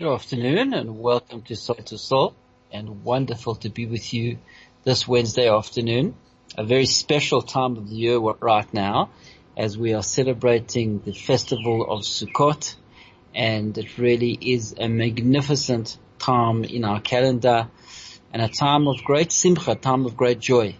Good afternoon and welcome to Soul to Soul and wonderful to be with you this Wednesday afternoon. A very special time of the year right now as we are celebrating the festival of Sukkot and it really is a magnificent time in our calendar and a time of great simcha, time of great joy.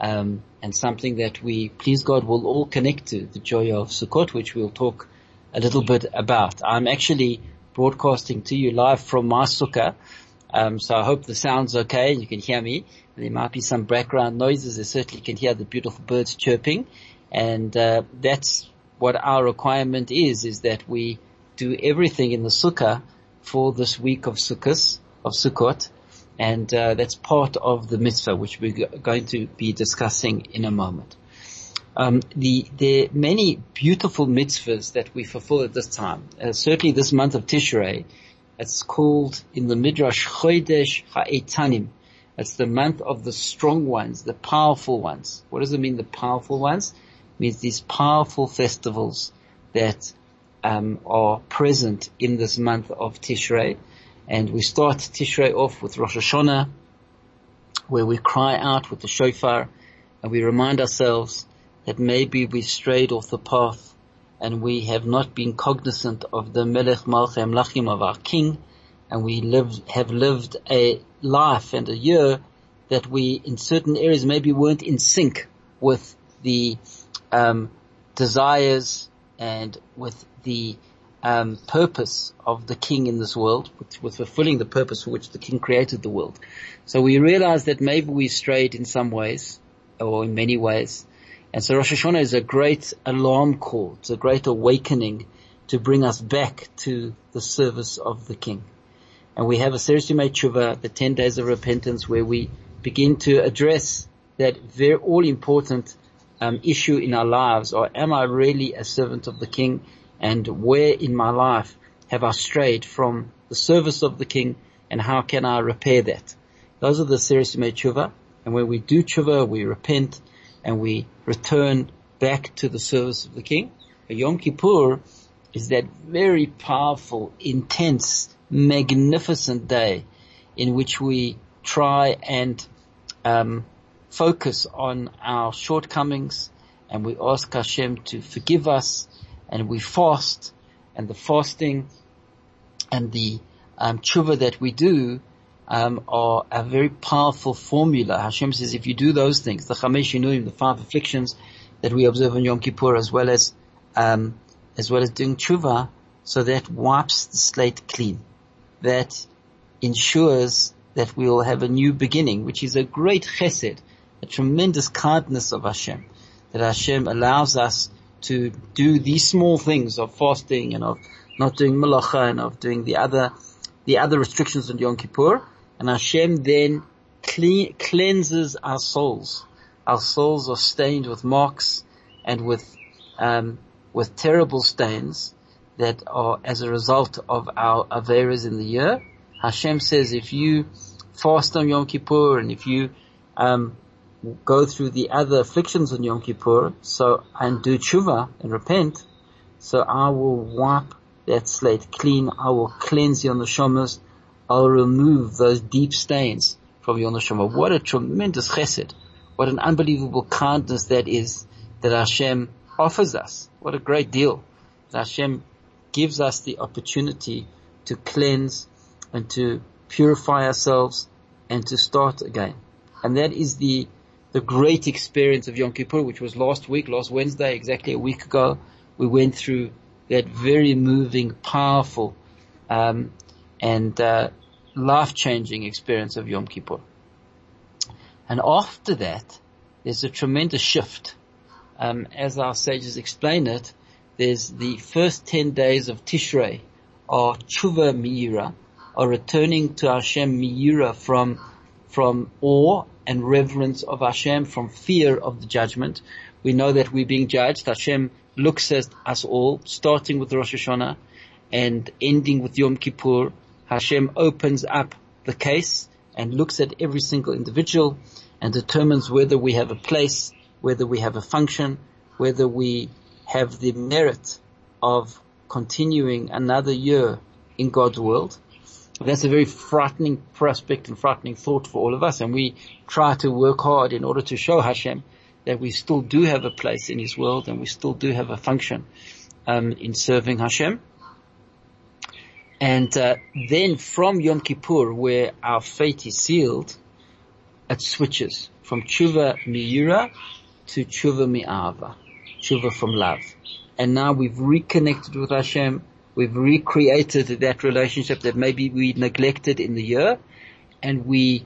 Um, and something that we, please God, will all connect to, the joy of Sukkot, which we'll talk a little bit about. I'm actually broadcasting to you live from my sukkah. Um, so I hope the sound's okay. And you can hear me. There might be some background noises. I certainly can hear the beautiful birds chirping, and uh, that's what our requirement is: is that we do everything in the sukkah for this week of Sukkot, of Sukkot, and uh, that's part of the mitzvah, which we're going to be discussing in a moment. Um, the are many beautiful mitzvahs that we fulfill at this time. Uh, certainly, this month of Tishrei, it's called in the Midrash Chodesh Ha'etanim. It's the month of the strong ones, the powerful ones. What does it mean, the powerful ones? It means these powerful festivals that um, are present in this month of Tishrei. And we start Tishrei off with Rosh Hashanah, where we cry out with the shofar, and we remind ourselves that maybe we strayed off the path and we have not been cognizant of the Melech Malchei Amlachim of our King, and we have lived a life and a year that we, in certain areas, maybe weren't in sync with the um, desires and with the um, purpose of the King in this world, with, with fulfilling the purpose for which the King created the world. So we realize that maybe we strayed in some ways, or in many ways, and so Rosh Hashanah is a great alarm call. It's a great awakening to bring us back to the service of the King. And we have a series Yemei Tshuva, the 10 days of repentance, where we begin to address that very all important um, issue in our lives, or am I really a servant of the King? And where in my life have I strayed from the service of the King, and how can I repair that? Those are the series Yemei Tshuva, and when we do Tshuva, we repent, and we return back to the service of the king. A Yom Kippur is that very powerful, intense, magnificent day in which we try and um, focus on our shortcomings and we ask Hashem to forgive us and we fast and the fasting and the um, tshuva that we do um, are a very powerful formula. Hashem says if you do those things, the Chamesh the five afflictions that we observe on Yom Kippur, as well as um, as well as doing tshuva, so that wipes the slate clean. That ensures that we will have a new beginning, which is a great chesed, a tremendous kindness of Hashem. That Hashem allows us to do these small things of fasting and of not doing malacha and of doing the other the other restrictions on Yom Kippur, and Hashem then clean, cleanses our souls. Our souls are stained with marks and with, um, with terrible stains that are as a result of our averas in the year. Hashem says if you fast on Yom Kippur and if you, um, go through the other afflictions on Yom Kippur, so, and do tshuva and repent, so I will wipe that slate clean, I will cleanse your neshamas, I'll remove those deep stains from your neshama. What a tremendous chesed. What an unbelievable kindness that is that Hashem offers us. What a great deal. That Hashem gives us the opportunity to cleanse and to purify ourselves and to start again. And that is the, the great experience of Yom Kippur, which was last week, last Wednesday, exactly a week ago. We went through that very moving, powerful, um, and uh, life-changing experience of Yom Kippur. And after that, there's a tremendous shift. Um, as our sages explain it, there's the first 10 days of Tishrei are tshuva miira, are returning to Hashem miira from, from awe and reverence of Hashem, from fear of the judgment. We know that we're being judged. Hashem looks at us all, starting with Rosh Hashanah and ending with Yom Kippur. Hashem opens up the case and looks at every single individual and determines whether we have a place, whether we have a function, whether we have the merit of continuing another year in God's world. That's a very frightening prospect and frightening thought for all of us. And we try to work hard in order to show Hashem that we still do have a place in His world and we still do have a function um, in serving Hashem. And uh, then from Yom Kippur, where our fate is sealed, it switches from tshuva miura to tshuva mi'ava, tshuva from love. And now we've reconnected with Hashem. We've recreated that relationship that maybe we neglected in the year, and we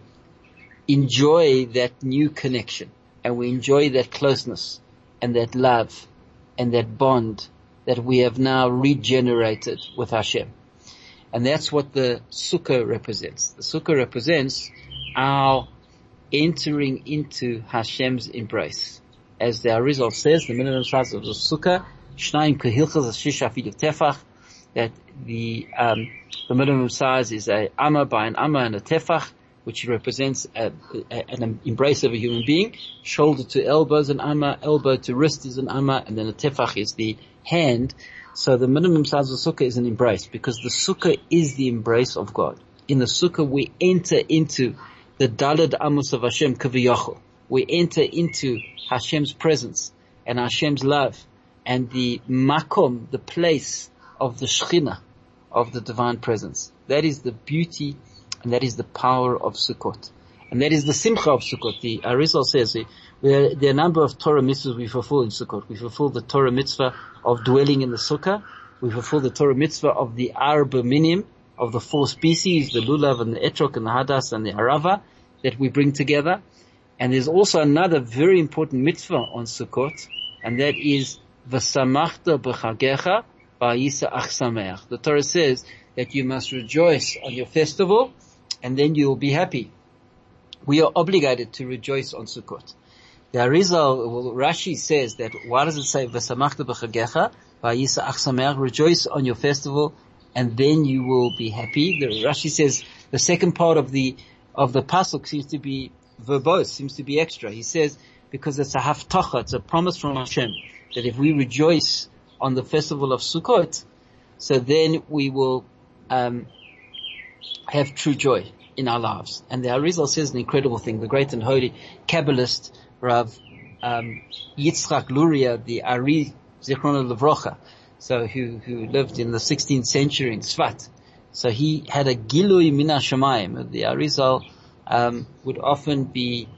enjoy that new connection, and we enjoy that closeness, and that love, and that bond that we have now regenerated with Hashem. And that's what the sukkah represents. The sukkah represents our entering into Hashem's embrace. As the Arizal says, the minimum size of the sukkah, Shnaim kahilchas shisha tefach, that the, um, the minimum size is a amma by an amma and a tefach, which represents a, a, an embrace of a human being. Shoulder to elbow is an amma, elbow to wrist is an amma, and then a tefach is the hand so the minimum size of sukkah is an embrace because the sukkah is the embrace of God. In the sukkah we enter into the dalad amos of Hashem kaviyachol. We enter into Hashem's presence and Hashem's love and the makom, the place of the shechina, of the divine presence. That is the beauty and that is the power of Sukkot. And that is the simcha of Sukkot. The Arizal says there, are a number of Torah mitzvahs we fulfill in Sukkot. We fulfill the Torah mitzvah of dwelling in the Sukkah. We fulfill the Torah mitzvah of the Arba Minim, of the four species, the Lulav and the Etrog and the Hadas and the Arava that we bring together. And there's also another very important mitzvah on Sukkot, and that is V'samachta b'chagecha v'ayisa ach The Torah says that you must rejoice on your festival, and then you will be happy we are obligated to rejoice on Sukkot. The Arizal, Rashi says that, why does it say, V'samachta b'chagecha, v'ayisa achsameach, rejoice on your festival, and then you will be happy. The Rashi says, the second part of the, of the pasuk seems to be verbose, seems to be extra. He says, because it's a haftacha, it's a promise from Hashem, that if we rejoice on the festival of Sukkot, so then we will, um, have true joy in our lives. And the Arizal says an incredible thing. The great and holy Kabbalist Rav um, Yitzchak Luria, the Ari Zichron Levrocha, so who who lived in the 16th century in Sfat. So he had a Gilui Mina Shemayim. The Arizal um, would often be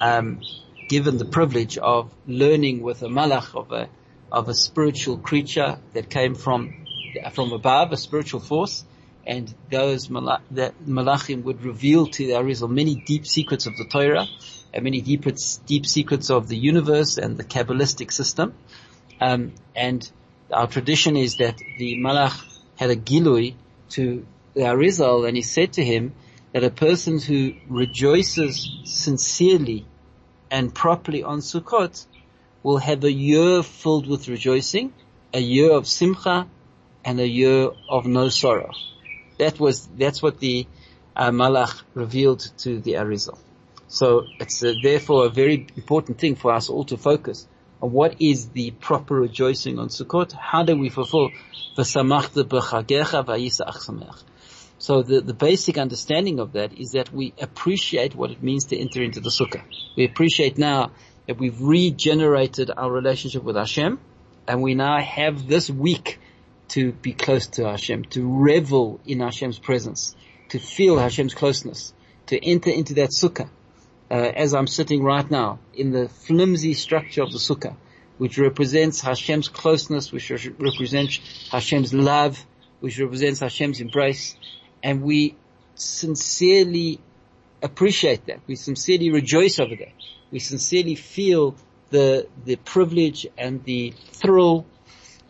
um, given the privilege of learning with a malach of a of a spiritual creature that came from from above, a spiritual force, and those malach, malachim would reveal to the Arizal many deep secrets of the Torah and many deep, deep secrets of the universe and the Kabbalistic system. Um, and our tradition is that the malach had a gilui to the Arizal and he said to him that a person who rejoices sincerely and properly on Sukkot will have a year filled with rejoicing, a year of simcha, and a year of no sorrow. That was, that's what the uh, Malach revealed to the Arizal. So it's therefore a very important thing for us all to focus on what is the proper rejoicing on Sukkot. How do we fulfill v'samachta b'chagecha v'ayisa achsameach. So the, the basic understanding of that is that we appreciate what it means to enter into the sukkah. We appreciate now that we've regenerated our relationship with Hashem and we now have this week to be close to Hashem, to revel in Hashem's presence, to feel Hashem's closeness, to enter into that sukkah, uh, as I'm sitting right now, in the flimsy structure of the sukkah, which represents Hashem's closeness, which represents Hashem's love, which represents Hashem's embrace, and we sincerely appreciate that. We sincerely rejoice over that. We sincerely feel the, the privilege and the thrill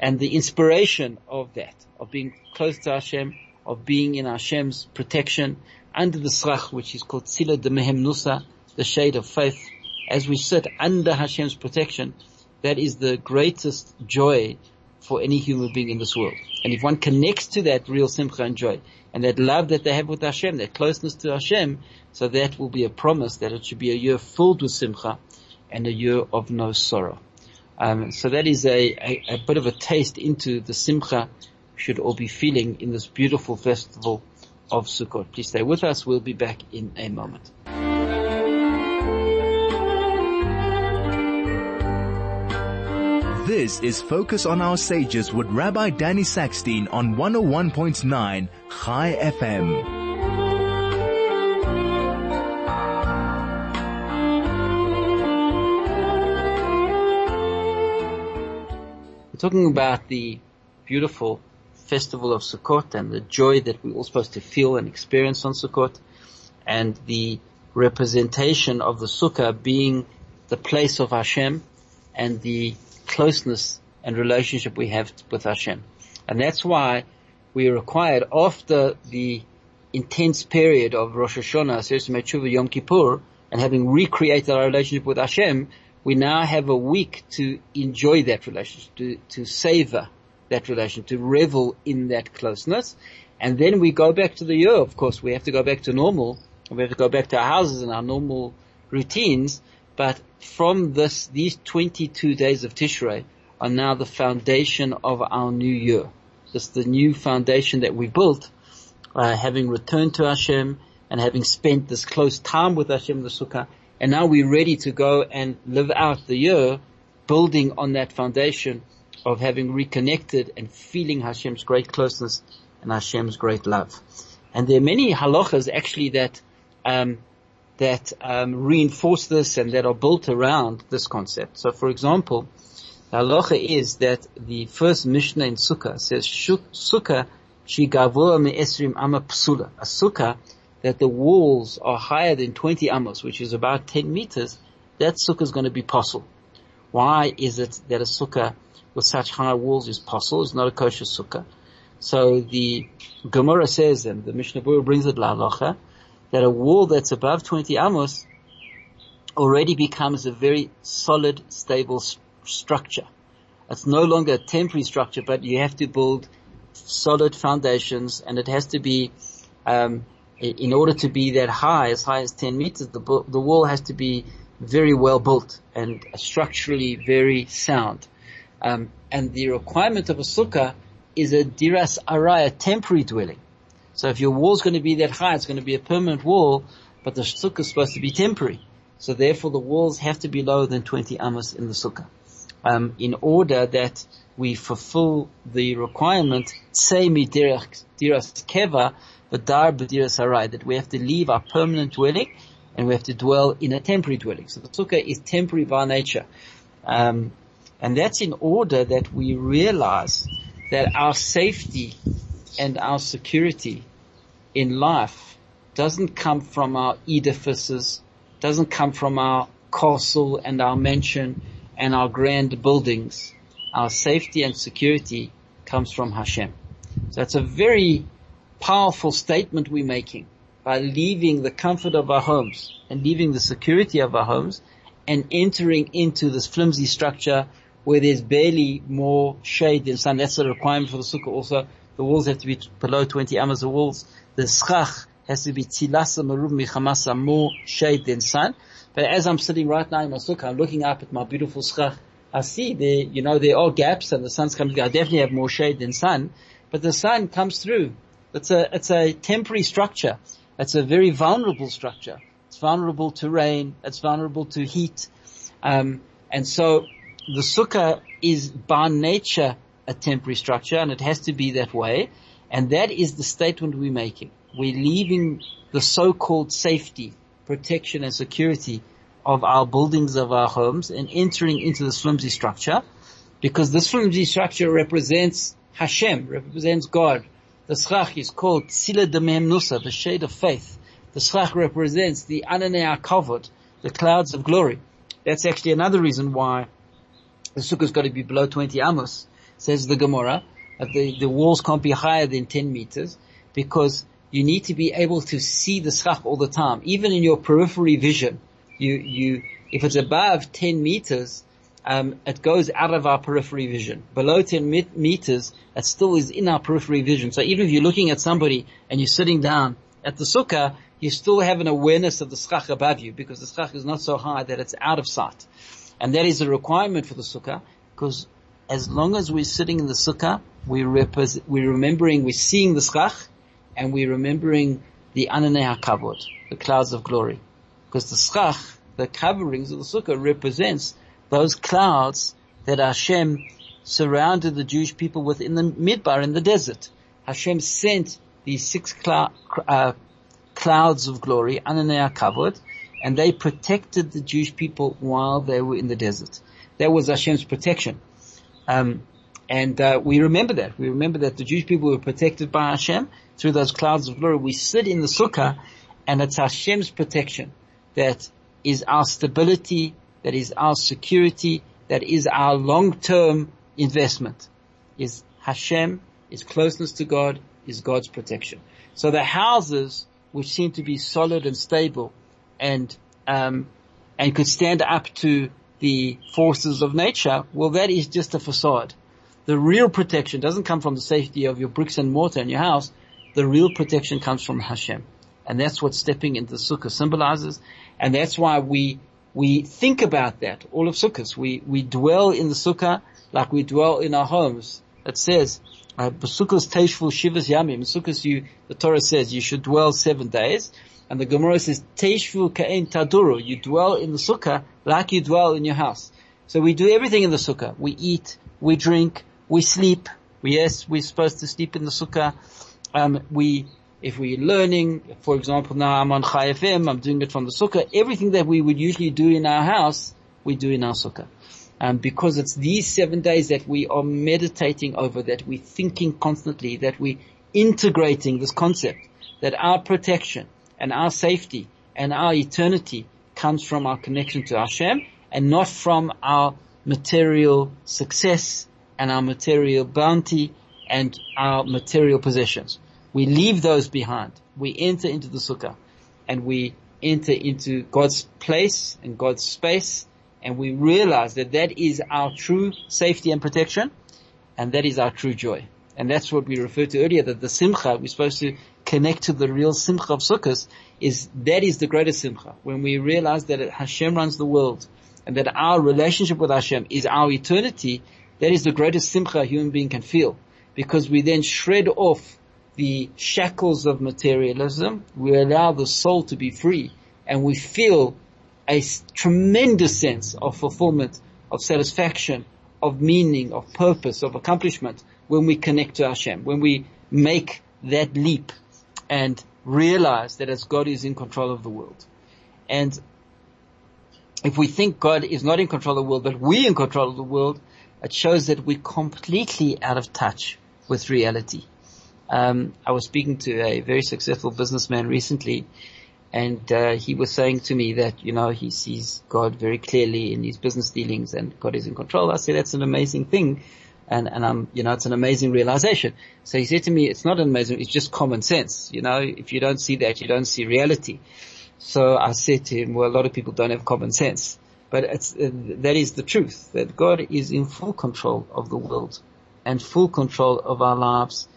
and the inspiration of that, of being close to Hashem, of being in Hashem's protection, under the Srach, which is called Tzila de Mehem Nusa, the shade of faith, as we sit under Hashem's protection, that is the greatest joy for any human being in this world. And if one connects to that real simcha and joy, and that love that they have with Hashem, that closeness to Hashem, so that will be a promise that it should be a year filled with simcha and a year of no sorrow. Um, so that is a, a, a, bit of a taste into the simcha we should all be feeling in this beautiful festival of Sukkot. Please stay with us. We'll be back in a moment. This is Focus on Our Sages with Rabbi Danny Sackstein on 101.9 Chai FM. We're talking about the beautiful festival of Sukkot and the joy that we're all supposed to feel and experience on Sukkot and the representation of the Sukkah being the place of Hashem and the closeness and relationship we have with Hashem. And that's why we are required after the intense period of Rosh Hashanah, Seder Yom Kippur, and having recreated our relationship with Hashem, we now have a week to enjoy that relationship, to, to savor that relationship, to revel in that closeness. And then we go back to the year, of course, we have to go back to normal, we have to go back to our houses and our normal routines, but from this, these 22 days of Tishrei are now the foundation of our new year. This the new foundation that we built, uh, having returned to Hashem and having spent this close time with Hashem the Sukkah, and now we're ready to go and live out the year building on that foundation of having reconnected and feeling Hashem's great closeness and Hashem's great love. And there are many halachas actually that um, that um, reinforce this and that are built around this concept. So, for example, the halacha is that the first Mishnah in Sukkah says Sukkah shigavua me'esrim ama psula. A Sukkah that the walls are higher than 20 amos, which is about 10 meters, that Sukkah is going to be pasul. Why is it that a Sukkah with such high walls is pasul? It's not a kosher Sukkah. So the Gemara says, and the Mishnah Berurah brings it la halacha, that a wall that's above 20 amos already becomes a very solid, stable st- structure. It's no longer a temporary structure, but you have to build solid foundations and it has to be, um, in order to be that high, as high as 10 meters, the, the wall has to be very well built and structurally very sound. Um, and the requirement of a sukkah is a diras araya, temporary dwelling. So if your wall is going to be that high, it's going to be a permanent wall, but the sukkah is supposed to be temporary. So therefore the walls have to be lower than 20 amos in the sukkah. Um, in order that we fulfill the requirement, say mi diras keva, dar b'diras harai, that we have to leave our permanent dwelling and we have to dwell in a temporary dwelling. So the sukkah is temporary by nature. Um, and that's in order that we realize that our safety and our security in life doesn't come from our edifices, doesn't come from our castle and our mansion and our grand buildings. Our safety and security comes from Hashem. So it's a very powerful statement we're making by leaving the comfort of our homes and leaving the security of our homes and entering into this flimsy structure where there's barely more shade than sun. That's a requirement for the sukkah also the walls have to be below 20 amas. The walls, the schach has to be tilasa marub michamasa, more shade than sun. But as I'm sitting right now in my sukkah, I'm looking up at my beautiful schach. I see there, you know, there are gaps and the sun's coming. through. I definitely have more shade than sun, but the sun comes through. It's a, it's a temporary structure. It's a very vulnerable structure. It's vulnerable to rain. It's vulnerable to heat. Um, and so the sukkah is by nature a temporary structure and it has to be that way. And that is the statement we're making. We're leaving the so-called safety, protection and security of our buildings, of our homes and entering into this flimsy structure because this flimsy structure represents Hashem, represents God. The schach is called Tzila de Nusa, the shade of faith. The schach represents the Ananei Kavod, the clouds of glory. That's actually another reason why the sukkah's got to be below 20 amos says the Gemara, that the, the walls can't be higher than 10 meters because you need to be able to see the schach all the time. Even in your periphery vision, you, you, if it's above 10 meters, um, it goes out of our periphery vision. Below 10 meters, it still is in our periphery vision. So even if you're looking at somebody and you're sitting down at the sukkah, you still have an awareness of the schach above you because the schach is not so high that it's out of sight. And that is a requirement for the sukkah because as long as we're sitting in the sukkah, we we're remembering, we're seeing the schach and we're remembering the ananei hakavod, the clouds of glory. Because the schach, the coverings of the sukkah represents those clouds that Hashem surrounded the Jewish people with in the midbar, in the desert. Hashem sent these six uh, clouds of glory, Ananei Kavod, and they protected the Jewish people while they were in the desert. That was Hashem's protection. Um, and uh, we remember that. We remember that the Jewish people were protected by Hashem through those clouds of glory. We sit in the sukkah, and it's Hashem's protection that is our stability, that is our security, that is our long-term investment. Is Hashem, is closeness to God, is God's protection. So the houses which seem to be solid and stable and um, and could stand up to the forces of nature, well that is just a facade. The real protection doesn't come from the safety of your bricks and mortar in your house. The real protection comes from Hashem. And that's what stepping into the sukkah symbolizes. And that's why we, we think about that all of sukkahs. We, we dwell in the sukkah like we dwell in our homes. It says, uh, Sukkahs teishvu shivas yamim. Sukkahs you, the Torah says you should dwell seven days. And the Gemara says, teishvu ka'en taduru. You dwell in the sukkah like you dwell in your house. So we do everything in the sukkah. We eat, we drink, we sleep. Yes, we're supposed to sleep in the sukkah. Um, we, if we're learning, for example, now I'm on Chai FM, I'm doing it from the sukkah. Everything that we would usually do in our house, we do in our sukkah. Um, because it's these seven days that we are meditating over, that we're thinking constantly, that we're integrating this concept, that our protection and our safety and our eternity comes from our connection to Hashem and not from our material success and our material bounty and our material possessions. We leave those behind. We enter into the sukkah and we enter into God's place and God's space and we realize that that is our true safety and protection, and that is our true joy. And that's what we referred to earlier, that the simcha, we're supposed to connect to the real simcha of Sukkot, is, that is the greatest simcha. When we realize that Hashem runs the world, and that our relationship with Hashem is our eternity, that is the greatest simcha a human being can feel. Because we then shred off the shackles of materialism, we allow the soul to be free, and we feel a tremendous sense of fulfillment, of satisfaction, of meaning, of purpose, of accomplishment when we connect to Hashem, when we make that leap and realize that as God is in control of the world. And if we think God is not in control of the world, but we in control of the world, it shows that we're completely out of touch with reality. Um, I was speaking to a very successful businessman recently and uh, he was saying to me that you know he sees God very clearly in his business dealings and God is in control. I said that's an amazing thing, and and I'm you know it's an amazing realization. So he said to me, it's not an amazing, it's just common sense. You know, if you don't see that, you don't see reality. So I said to him, well, a lot of people don't have common sense, but it's uh, that is the truth that God is in full control of the world and full control of our lives,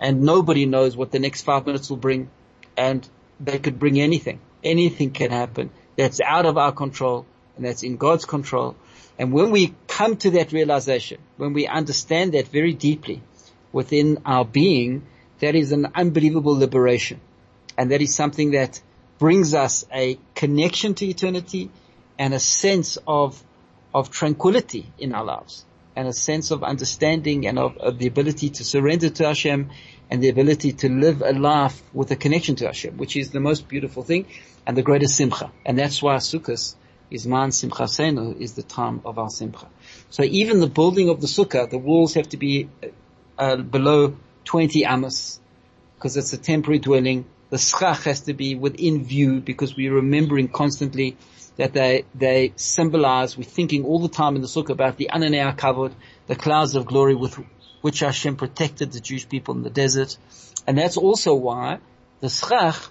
and nobody knows what the next five minutes will bring, and they could bring anything. Anything can happen that's out of our control and that's in God's control. And when we come to that realization, when we understand that very deeply within our being, that is an unbelievable liberation. And that is something that brings us a connection to eternity and a sense of, of tranquility in our lives and a sense of understanding and of, of the ability to surrender to Hashem and the ability to live a life with a connection to Hashem, which is the most beautiful thing and the greatest simcha. And that's why Sukkot is man simcha senu, is the time of our simcha. So even the building of the sukkah, the walls have to be uh, below 20 amos, because it's a temporary dwelling, The schach has to be within view because we're remembering constantly that they, they symbolize, we're thinking all the time in the sukkah about the ananei kavod, the clouds of glory with which Hashem protected the Jewish people in the desert. And that's also why the schach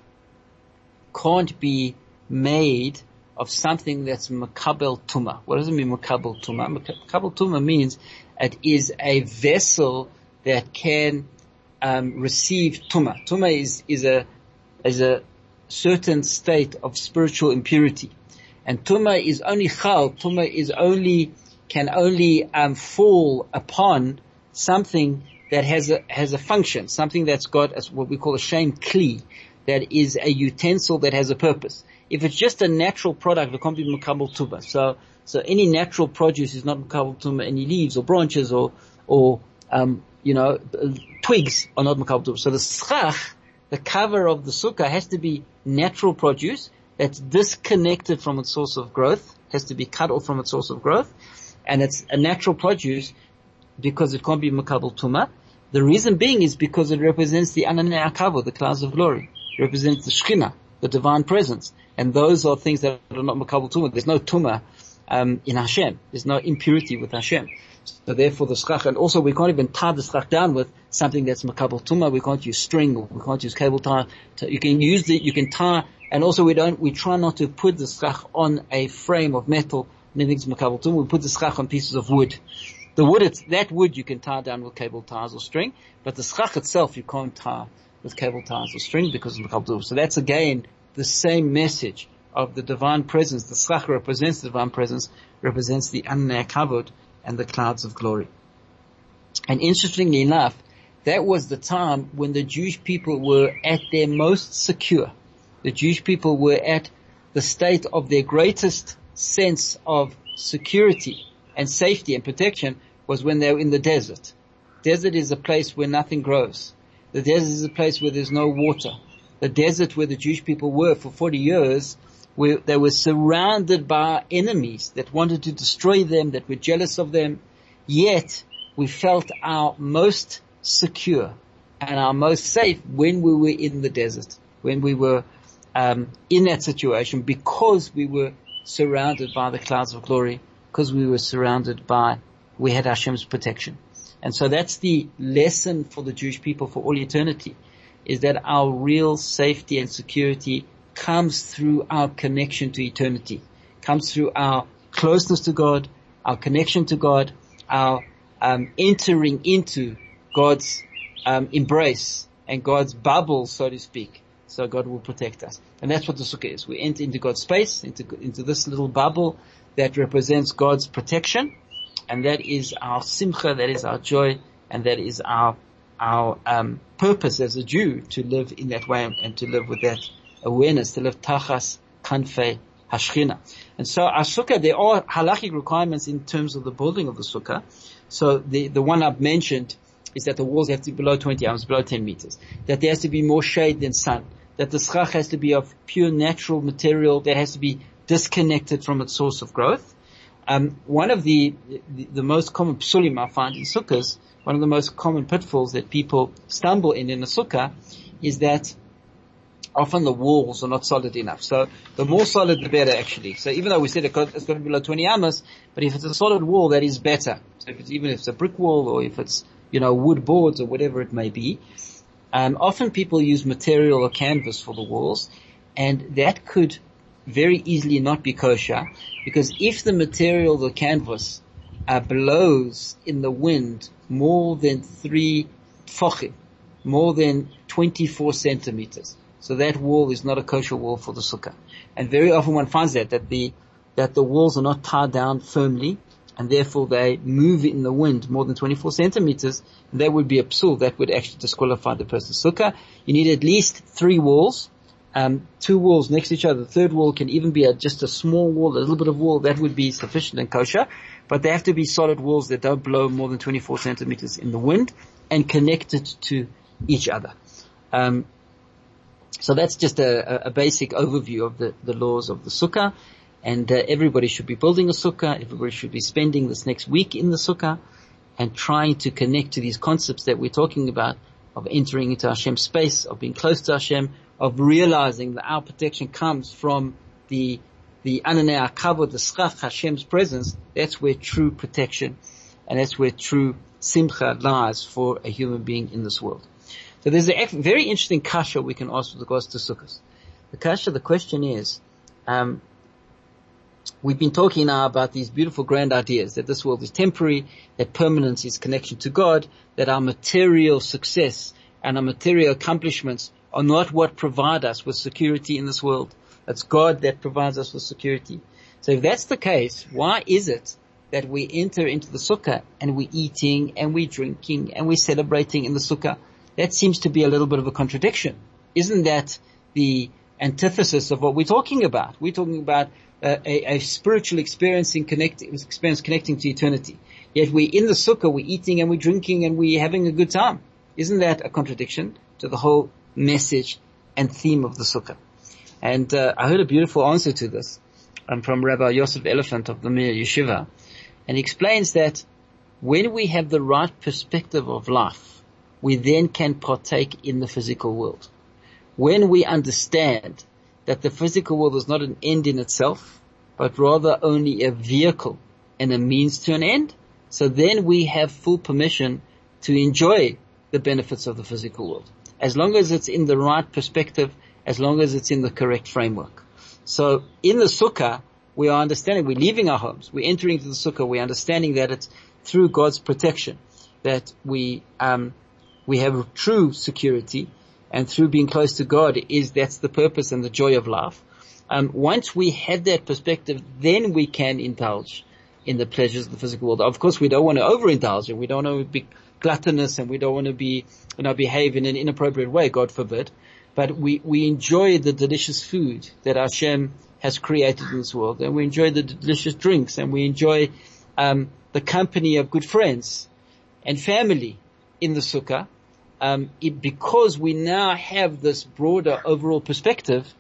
can't be made of something that's makabel tuma. What does it mean makabel tuma? Makabel tuma means it is a vessel that can um, receive tuma. Tuma is is a is a certain state of spiritual impurity, and tuma is only chal. Tuma is only can only um, fall upon something that has a has a function, something that's got what we call a shame kli, that is a utensil that has a purpose. If it's just a natural product, it can't be makabel tuma. So so any natural produce is not makabel tuma. Any leaves or branches or or um, you know twigs are not makabel tuma. So the schach, the cover of the sukkah, has to be natural produce that's disconnected from its source of growth, has to be cut off from its source of growth, and it's a natural produce because it can't be makabel tuma. The reason being is because it represents the ananei akavo, the clouds of glory. It represents the shechina, the divine presence. And those are things that are not makabel tuma. There's no tuma, um, in Hashem. There's no impurity with Hashem. So therefore the schach, and also we can't even tie the schach down with something that's makabel tuma. We can't use string or we can't use cable tie. You can use the, you can tie, and also we don't, we try not to put the schach on a frame of metal. Anything's makabel tuma. We put the schach on pieces of wood. The wood, it's, that wood you can tie down with cable ties or string, but the schach itself you can't tie with cable ties or string because of the. So that's again the same message of the divine presence. The schach represents the divine presence, represents the ananei kavod and the clouds of glory. And interestingly enough, that was the time when the Jewish people were at their most secure. The Jewish people were at the state of their greatest sense of security and safety and protection was when they were in the desert. Desert is a place where nothing grows. The desert is a place where there's no water. The desert where the Jewish people were for 40 years, where they were surrounded by enemies that wanted to destroy them, that were jealous of them. Yet we felt our most secure and our most safe when we were in the desert, when we were um, in that situation because we were surrounded by the clouds of glory, because we were surrounded by we had Hashem's protection. And so that's the lesson for the Jewish people for all eternity, is that our real safety and security comes through our connection to eternity, comes through our closeness to God, our connection to God, our um, entering into God's um, embrace and God's bubble, so to speak. So God will protect us, and that's what the sukkah is. We enter into God's space, into into this little bubble that represents God's protection, and that is our simcha, that is our joy, and that is our our um, purpose as a Jew to live in that way and to live with that awareness, to live tachas kanfei hashchina. And so our sukkah, there are halachic requirements in terms of the building of the sukkah. So the the one I've mentioned is that the walls have to be below 20 amos, below 10 meters. That there has to be more shade than sun. That the schach has to be of pure natural material that has to be disconnected from its source of growth. Um, one of the, the, the most common psulim I find in sukkahs, one of the most common pitfalls that people stumble in in a sukkah, is that often the walls are not solid enough. So the more solid, the better actually. So even though we said it's going to be below 20 amos, but if it's a solid wall, that is better. So if it's, even if it's a brick wall or if it's, you know, wood boards or whatever it may be, um, often people use material or canvas for the walls, and that could very easily not be kosher because if the material, the canvas, uh, blows in the wind more than three tfochim, more than 24 centimeters, so that wall is not a kosher wall for the sukkah. And very often one finds that, that the, that the walls are not tied down firmly and therefore they move in the wind more than 24 centimeters, that would be a psul, that would actually disqualify the person's sukkah. You need at least three walls, um, two walls next to each other. The third wall can even be a, just a small wall, a little bit of wall. That would be sufficient and kosher. But they have to be solid walls that don't blow more than 24 centimeters in the wind and connected to each other. Um, so that's just a, a, basic overview of the, the laws of the sukkah. And uh, everybody should be building a sukkah. Everybody should be spending this next week in the sukkah and trying to connect to these concepts that we're talking about of entering into Hashem's space, of being close to Hashem, of realizing that our protection comes from the the ananei kavod, the schach, Hashem's presence. That's where true protection, and that's where true simcha lies for a human being in this world. So there's a very interesting kasha we can ask with regards to sukkahs. The kasha, the question is, um, we've been talking now about these beautiful grand ideas that this world is temporary, that permanence is connection to God, that our material success and our material accomplishments are not what provide us with security in this world. It's God that provides us with security. So if that's the case, why is it that we enter into the sukkah and we're eating and we're drinking and we're celebrating in the sukkah? That seems to be a little bit of a contradiction. Isn't that the antithesis of what we're talking about? We're talking about uh, a, a, spiritual experience in connecting, experience connecting to eternity. Yet we're in the sukkah, we're eating and we're drinking and we're having a good time. Isn't that a contradiction to the whole message and theme of the sukkah? And uh, I heard a beautiful answer to this um, from Rabbi Yosef Elefant of the Mir Yeshiva, and he explains that when we have the right perspective of life, we then can partake in the physical world. When we understand that the physical world is not an end in itself, but rather only a vehicle and a means to an end. So then we have full permission to enjoy the benefits of the physical world. As long as it's in the right perspective, as long as it's in the correct framework. So in the sukkah, we are understanding, we're leaving our homes, we're entering into the sukkah, we're understanding that it's through God's protection that we, um, we have true security and through being close to God is that's the purpose and the joy of life. Um, once we have that perspective, then we can indulge in the pleasures of the physical world. Of course, we don't want to overindulge and we don't want to be gluttonous and we don't want to be, you know, behave in an inappropriate way, God forbid. But we, we enjoy the delicious food that Hashem has created in this world and we enjoy the delicious drinks and we enjoy, um, the company of good friends and family in the sukkah um, it, because we now have this broader overall perspective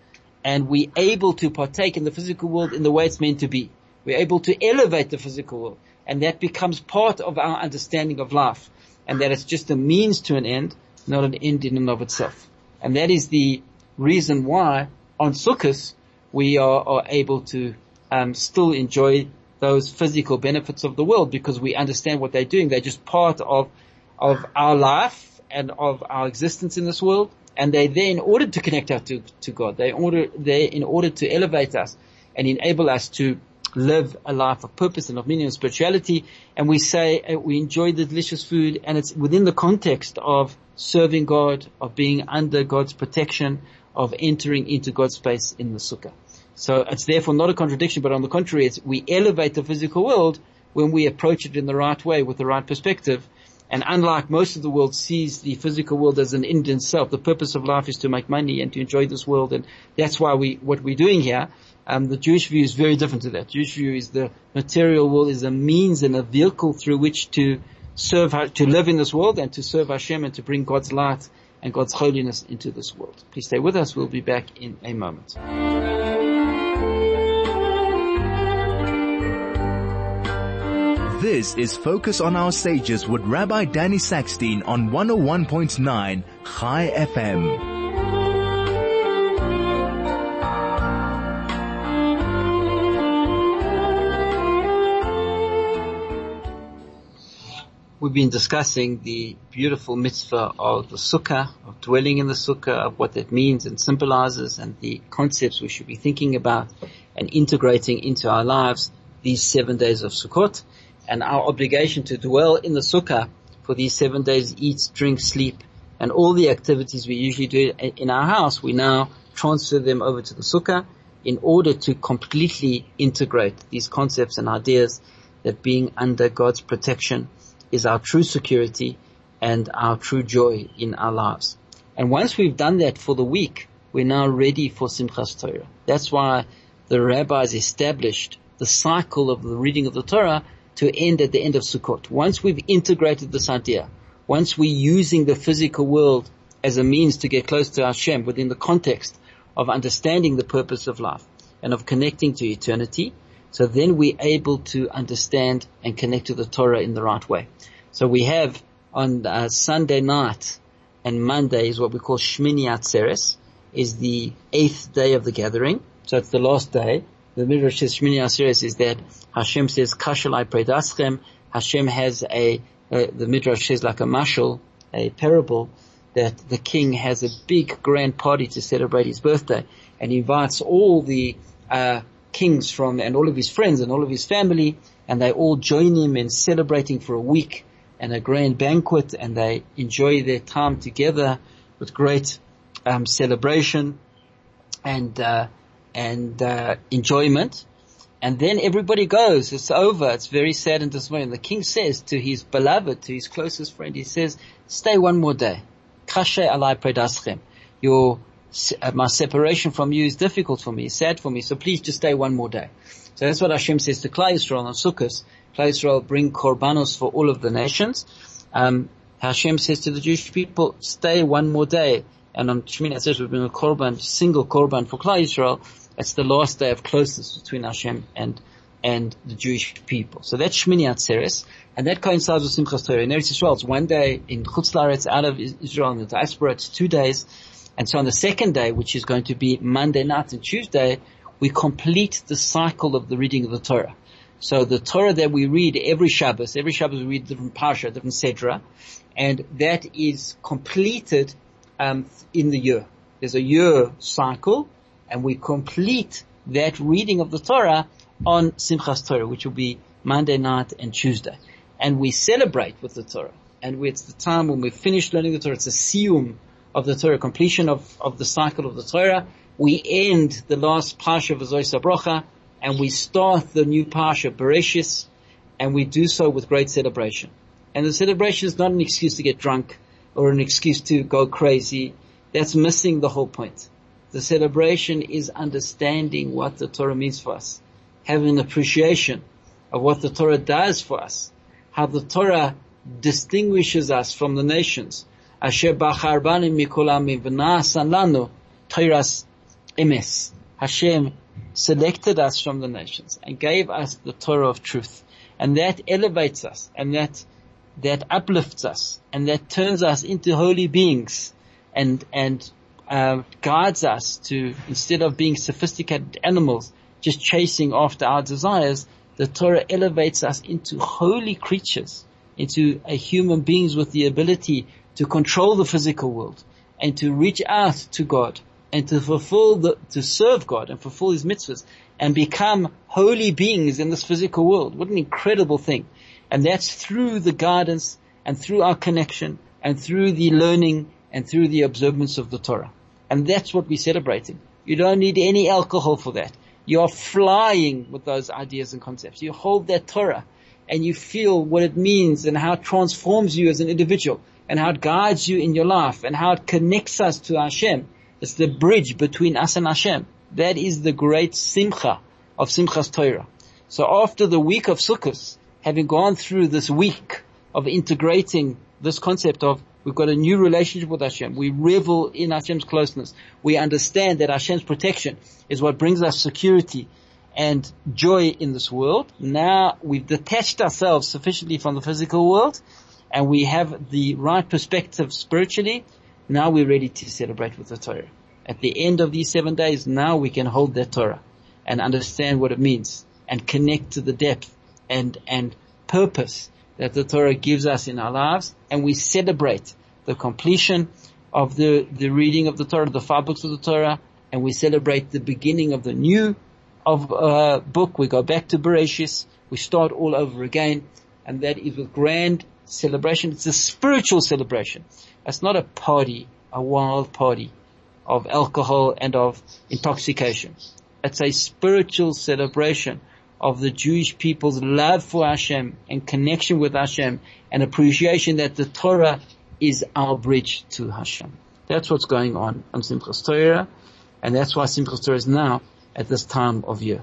and we're able to partake in the physical world in the way it's meant to be. We're able to elevate the physical world and that becomes part of our understanding of life and that it's just a means to an end, not an end in and of itself. And that is the reason why on Sukkot we are, are able to um, still enjoy those physical benefits of the world because we understand what they're doing. They're just part of of our life and of our existence in this world. And they're there in order to connect us to, to God. They order, they in order to elevate us and enable us to live a life of purpose and of meaning and spirituality. And we say uh, we enjoy the delicious food and it's within the context of serving God, of being under God's protection, of entering into God's space in the sukkah. So it's therefore not a contradiction, but on the contrary, it's we elevate the physical world when we approach it in the right way with the right perspective and unlike most of the world sees the physical world as an end in itself, the purpose of life is to make money and to enjoy this world, and that's why we what we're doing here. Um, the Jewish view is very different to that. Jewish view is the material world is a means and a vehicle through which to serve, to live in this world and to serve Hashem and to bring God's light and God's holiness into this world. Please stay with us. We'll be back in a moment. This is Focus on Our Sages with Rabbi Danny Sackstein on 101.9 Chai FM. We've been discussing the beautiful mitzvah of the sukkah, of dwelling in the sukkah, of what that means and symbolizes and the concepts we should be thinking about and integrating into our lives these seven days of Sukkot and our obligation to dwell in the sukkah for these seven days, eat, drink, sleep, and all the activities we usually do in our house, we now transfer them over to the sukkah in order to completely integrate these concepts and ideas that being under God's protection is our true security and our true joy in our lives. And once we've done that for the week, we're now ready for Simchas Torah. That's why the rabbis established the cycle of the reading of the Torah to end at the end of Sukkot. Once we've integrated this idea, once we're using the physical world as a means to get close to Hashem within the context of understanding the purpose of life and of connecting to eternity, so then we're able to understand and connect to the Torah in the right way. So we have on uh, Sunday night and Monday is what we call Shmini Atzeres, is the eighth day of the gathering. So it's the last day. The Midrash says Shmini Atzeres is that Hashem says, Kashalai Predaschem. Hashem has a, uh, the Midrash says like a mashal, a parable, that the king has a big grand party to celebrate his birthday and invites all the uh, kings from and all of his friends and all of his family and they all join him in celebrating for a week and a grand banquet and they enjoy their time together with great um, celebration and uh, and uh, enjoyment and then everybody goes. It's over. It's very sad and disappointing. The king says to his beloved, to his closest friend, he says, stay one more day. Kashe alai predaschem. Your, my separation from you is difficult for me, it's sad for me, so please just stay one more day. So that's what Hashem says to Klal Yisrael on Sukkot. Klal Yisrael bring korbanos for all of the nations. Um, Hashem says to the Jewish people, stay one more day. And on Shemini Atzeres we bring a korban, single korban for Klal Yisrael. It's the last day of closeness between Hashem and and the Jewish people. So that's Shmini Atzeres, and that coincides with Simchas Torah. In Eretz Yisrael, it's one day in Chutz Laaretz, out of Israel in the diaspora, it's two days. And so on the second day, which is going to be Monday night and Tuesday, we complete the cycle of the reading of the Torah. So the Torah that we read every Shabbos, every Shabbos we read different parsha, different sedra, and that is completed um, in the year. There's a year cycle, and we complete that reading of the Torah on Simchas Torah, which will be Monday night and Tuesday. And we celebrate with the Torah. And it's the time when we finish learning the Torah. It's a siyum of the Torah, completion of, of the cycle of the Torah. We end the last Parsha of Zois HaBrocha and we start the new Parsha, Bereshis, and we do so with great celebration. And the celebration is not an excuse to get drunk or an excuse to go crazy. That's missing the whole point. The celebration is understanding what the Torah means for us having an appreciation of what the Torah does for us, how the Torah distinguishes us from the nations. Asher bacharbani mikolamim v'na'asan lanu Toras emes. Hashem selected us from the nations and gave us the Torah of truth. And that elevates us and that, that uplifts us and that turns us into holy beings and, and, uh, guides us to, instead of being sophisticated animals, just chasing after our desires, the Torah elevates us into holy creatures, into human beings with the ability to control the physical world and to reach out to God and to fulfill the, to serve God and fulfill His mitzvahs and become holy beings in this physical world. What an incredible thing. And that's through the guidance and through our connection and through the learning and through the observance of the Torah. And that's what we're celebrating. You don't need any alcohol for that. You're flying with those ideas and concepts. You hold that Torah and you feel what it means and how it transforms you as an individual and how it guides you in your life and how it connects us to Hashem. It's the bridge between us and Hashem. That is the great simcha of Simchas Torah. So after the week of Sukkot, having gone through this week of integrating this concept of We've got a new relationship with Hashem. We revel in Hashem's closeness. We understand that Hashem's protection is what brings us security and joy in this world. Now we've detached ourselves sufficiently from the physical world and we have the right perspective spiritually. Now we're ready to celebrate with the Torah. At the end of these seven days, now we can hold that Torah and understand what it means and connect to the depth and, and purpose that the Torah gives us in our lives and we celebrate the completion of the, the reading of the Torah, the five books of the Torah, and we celebrate the beginning of the new of uh, book. We go back to Bereshis. We start all over again, and that is with grand celebration. It's a spiritual celebration. It's not a party, a wild party of alcohol and of intoxication. It's a spiritual celebration of the Jewish people's love for Hashem and connection with Hashem and appreciation that the Torah is our bridge to Hashem. That's what's going on on Simchas Torah, and that's why Simchas Torah is now at this time of year.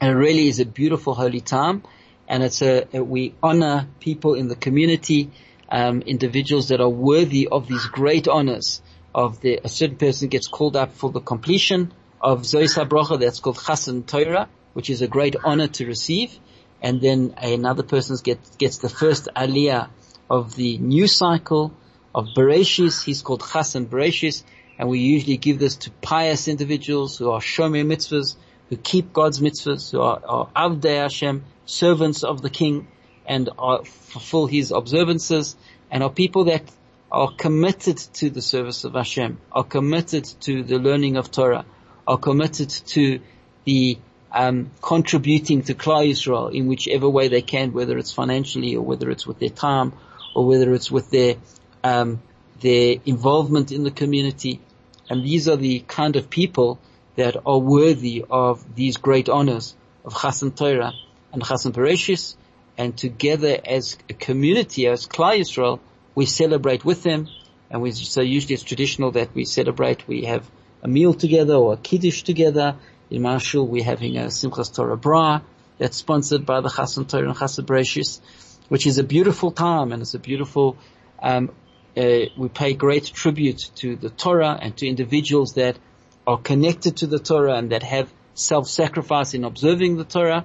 And it really is a beautiful holy time, and it's a, we honor people in the community, um, individuals that are worthy of these great honors. Of the a certain person gets called up for the completion of Zois HaBrocha, that's called Chasan Torah, which is a great honor to receive, and then another person gets gets the first Aliyah of the new cycle of Bereshis. He's called Chasan Bereshis, and we usually give this to pious individuals who are Shomer mitzvahs, who keep God's mitzvahs, who are, are Avdei Hashem, servants of the King, and are, fulfill His observances, and are people that are committed to the service of Hashem, are committed to the learning of Torah, are committed to the um, contributing to Klal Yisrael in whichever way they can, whether it's financially or whether it's with their time or whether it's with their um, their involvement in the community. And these are the kind of people that are worthy of these great honors of Chasan Torah and Chasan Bereshis. And together as a community, as Klal Yisrael, we celebrate with them. And we, so usually it's traditional that we celebrate, we have a meal together or a kiddush together. In Marshall, we're having a Simchas Torah Bra that's sponsored by the Chasan Torah and Chasan Bereshis, which is a beautiful time and it's a beautiful, um, uh, we pay great tribute to the Torah and to individuals that are connected to the Torah and that have self-sacrifice in observing the Torah.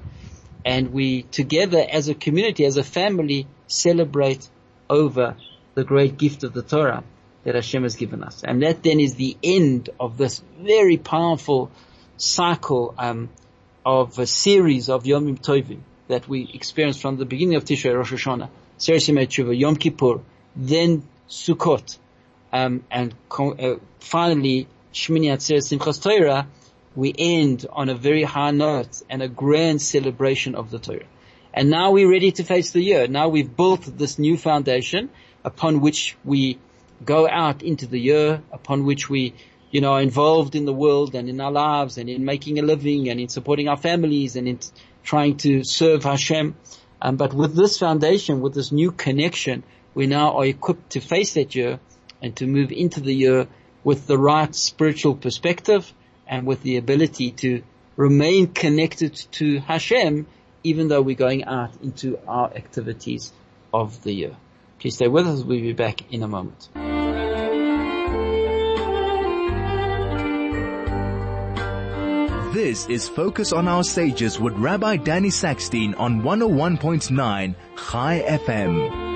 And we together as a community, as a family, celebrate over the great gift of the Torah that Hashem has given us. And that then is the end of this very powerful cycle um, of a series of Yomim Tovim that we experienced from the beginning of Tishrei Rosh Hashanah, Seres Yom Yom Kippur, then Sukkot, um, and uh, finally Shmini Atzeres Simchas Torah, we end on a very high note and a grand celebration of the Torah. And now we're ready to face the year. Now we've built this new foundation upon which we go out into the year, upon which we, you know, are involved in the world and in our lives and in making a living and in supporting our families and in trying to serve Hashem. Um, but with this foundation, with this new connection, we now are equipped to face that year and to move into the year with the right spiritual perspective and with the ability to remain connected to Hashem even though we're going out into our activities of the year. Please stay with us. We'll be back in a moment. This is Focus on Our Sages with Rabbi Danny Sackstein on 101.9 Chai FM.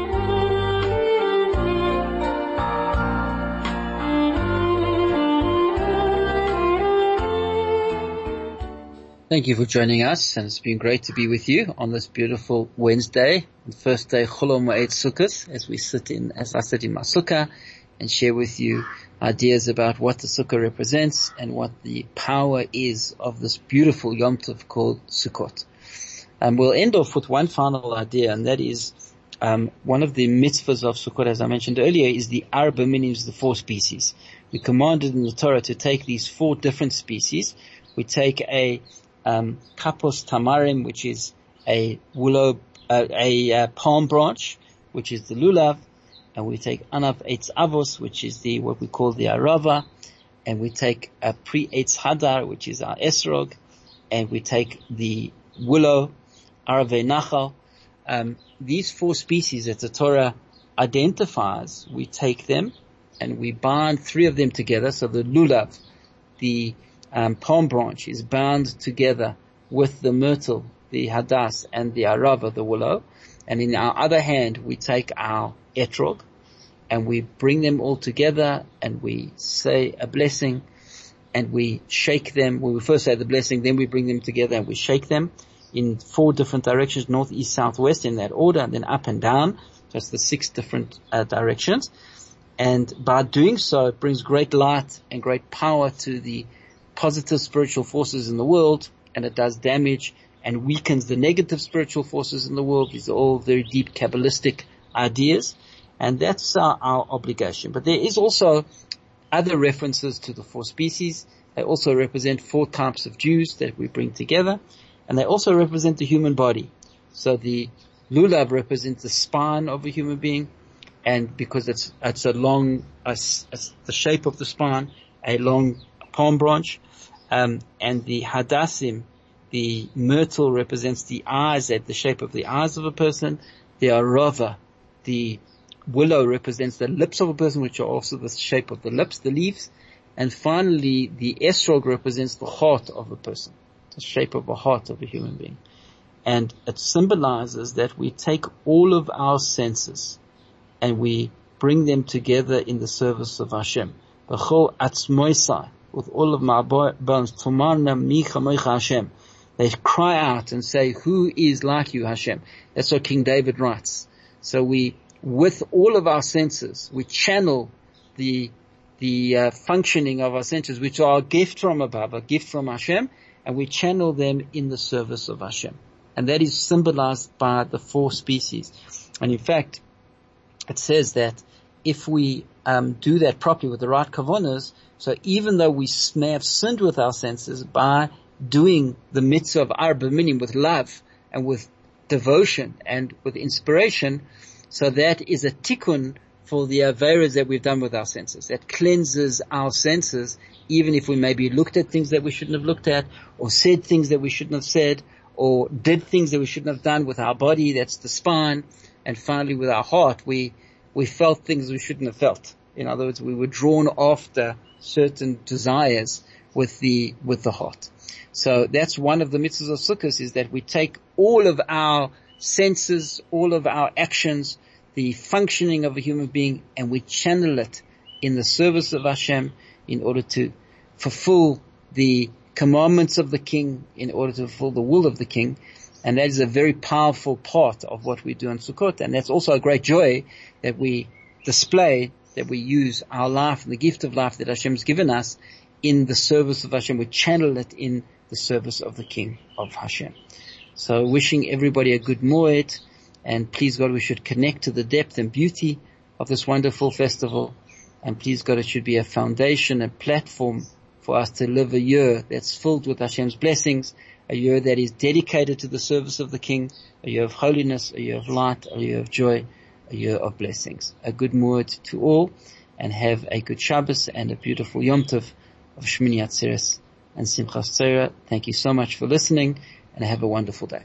Thank you for joining us, and it's been great to be with you on this beautiful Wednesday, the first day Chol Moed Sukkot, as we sit in, as I sit in my sukkah, and share with you ideas about what the sukkah represents and what the power is of this beautiful Yom Tov called Sukkot. And we'll end off with one final idea, and that is um, one of the mitzvahs of Sukkot, as I mentioned earlier, is the Arba Minims, the four species. We commanded in the Torah to take these four different species. We take a um, kapos tamarim, which is a willow, uh, a uh, palm branch, which is the lulav, and we take anaf eitz avos, which is the what we call the arava, and we take a pri eitz hadar, which is our esrog, and we take the willow, arave nachal. Um, these four species that the Torah identifies, we take them and we bind three of them together. So the lulav, the um, palm branch is bound together with the myrtle, the hadas, and the arava, the willow. And in our other hand, we take our etrog, and we bring them all together, and we say a blessing, and we shake them. we first say the blessing, then we bring them together, and we shake them in four different directions, north, east, south, west, in that order, and then up and down. That's the six different uh, directions. And by doing so, it brings great light and great power to the positive spiritual forces in the world and it does damage and weakens the negative spiritual forces in the world. These are all very deep Kabbalistic ideas and that's uh, our obligation. But there is also other references to the four species. They also represent four types of Jews that we bring together and they also represent the human body. So the lulav represents the spine of a human being and because it's, it's a long, the shape of the spine, a long palm branch. Um, and the hadassim, the myrtle represents the eyes at the shape of the eyes of a person. The arava, the willow represents the lips of a person, which are also the shape of the lips, the leaves. And finally, the esrog represents the heart of a person, the shape of a heart of a human being. And it symbolizes that we take all of our senses and we bring them together in the service of Hashem. B'chol atzmoisai, with all of my bones. They cry out and say, who is like you, Hashem? That's what King David writes. So we, with all of our senses, we channel the, the uh, functioning of our senses, which are a gift from above, a gift from Hashem, and we channel them in the service of Hashem. And that is symbolized by the four species. And in fact, it says that if we um, do that properly with the right kavanas, so even though we may have sinned with our senses by doing the mitzvah of arba minim with love and with devotion and with inspiration, so that is a tikkun for the averas that we've done with our senses. That cleanses our senses, even if we maybe looked at things that we shouldn't have looked at, or said things that we shouldn't have said, or did things that we shouldn't have done with our body, that's the spine, and finally with our heart, we, we felt things we shouldn't have felt. In other words, we were drawn after certain desires with the, with the heart. So that's one of the mitzvahs of Sukkot is that we take all of our senses, all of our actions, the functioning of a human being, and we channel it in the service of Hashem in order to fulfill the commandments of the king, in order to fulfill the will of the king. And that is a very powerful part of what we do in Sukkot. And that's also a great joy that we display, that we use our life and the gift of life that Hashem has given us in the service of Hashem. We channel it in the service of the King of Hashem. So wishing everybody a good Moed and please God we should connect to the depth and beauty of this wonderful festival and please God it should be a foundation, a platform for us to live a year that's filled with Hashem's blessings, a year that is dedicated to the service of the King, a year of holiness, a year of light, a year of joy, a year of blessings. A good Moed to all and have a good Shabbos and a beautiful Yom Tov of Shmini Atzeres and Simchas Torah. Thank you so much for listening and have a wonderful day.